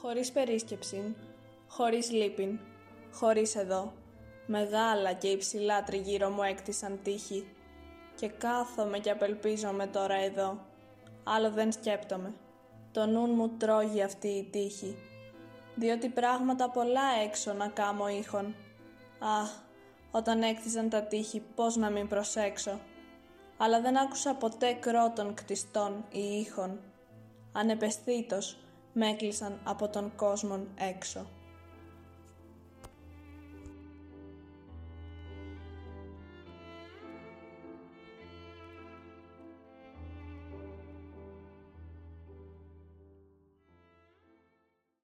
Χωρίς περίσκεψη, χωρίς λύπην, χωρίς εδώ, μεγάλα και υψηλά τριγύρω μου έκτισαν τείχη και κάθομαι και απελπίζομαι τώρα εδώ. Άλλο δεν σκέπτομαι. Το νουν μου τρώγει αυτή η τύχη, διότι πράγματα πολλά έξω να κάμω ήχον. Αχ, όταν έκτισαν τα τείχη πώς να μην προσέξω. Αλλά δεν άκουσα ποτέ κρότων κτιστών ή ήχων. Ανεπαισθήτως με έκλεισαν από τον κόσμον έξω.